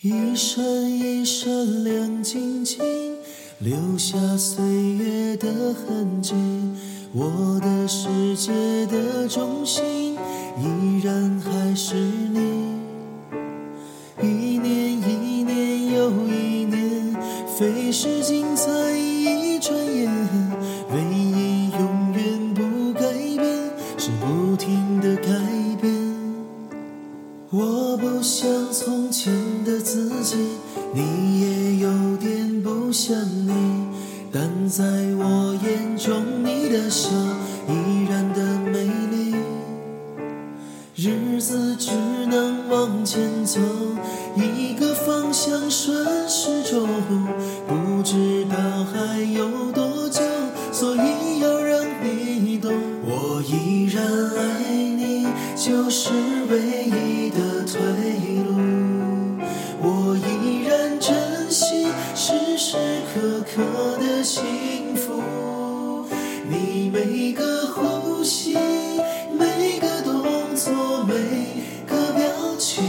一闪一闪亮晶晶，留下岁月的痕迹。我的世界的中心，依然还是你。一年一年又一年，飞逝精彩一转眼。唯一永远不改变，是不停像从前的自己，你也有点不像你，但在我眼中，你的笑依然的美丽。日子只能往前走，一个方向顺时钟，不知道还有多久，所以要让你懂，我依然爱你，就是唯一的退时时刻刻的幸福，你每个呼吸，每个动作，每个表情，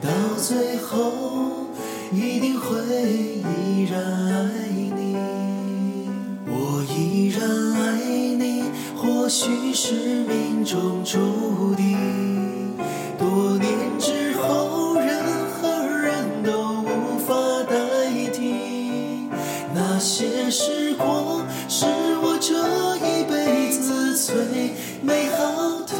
到最后一定会依然爱你。我依然爱你，或许是命中注定。些时光，是我这一辈子最美好的。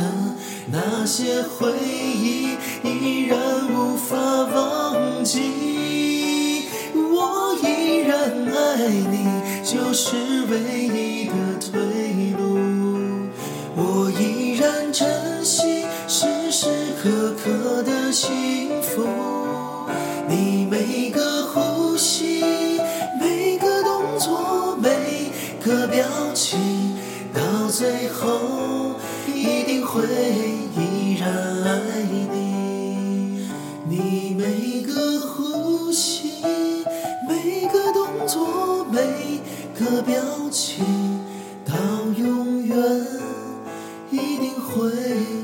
那些回忆，依然无法忘记。我依然爱你，就是唯一的退路。我依然珍惜时时刻刻的幸福，你每个回个表情，到最后一定会依然爱你。你每个呼吸，每个动作，每个表情，到永远。一定会。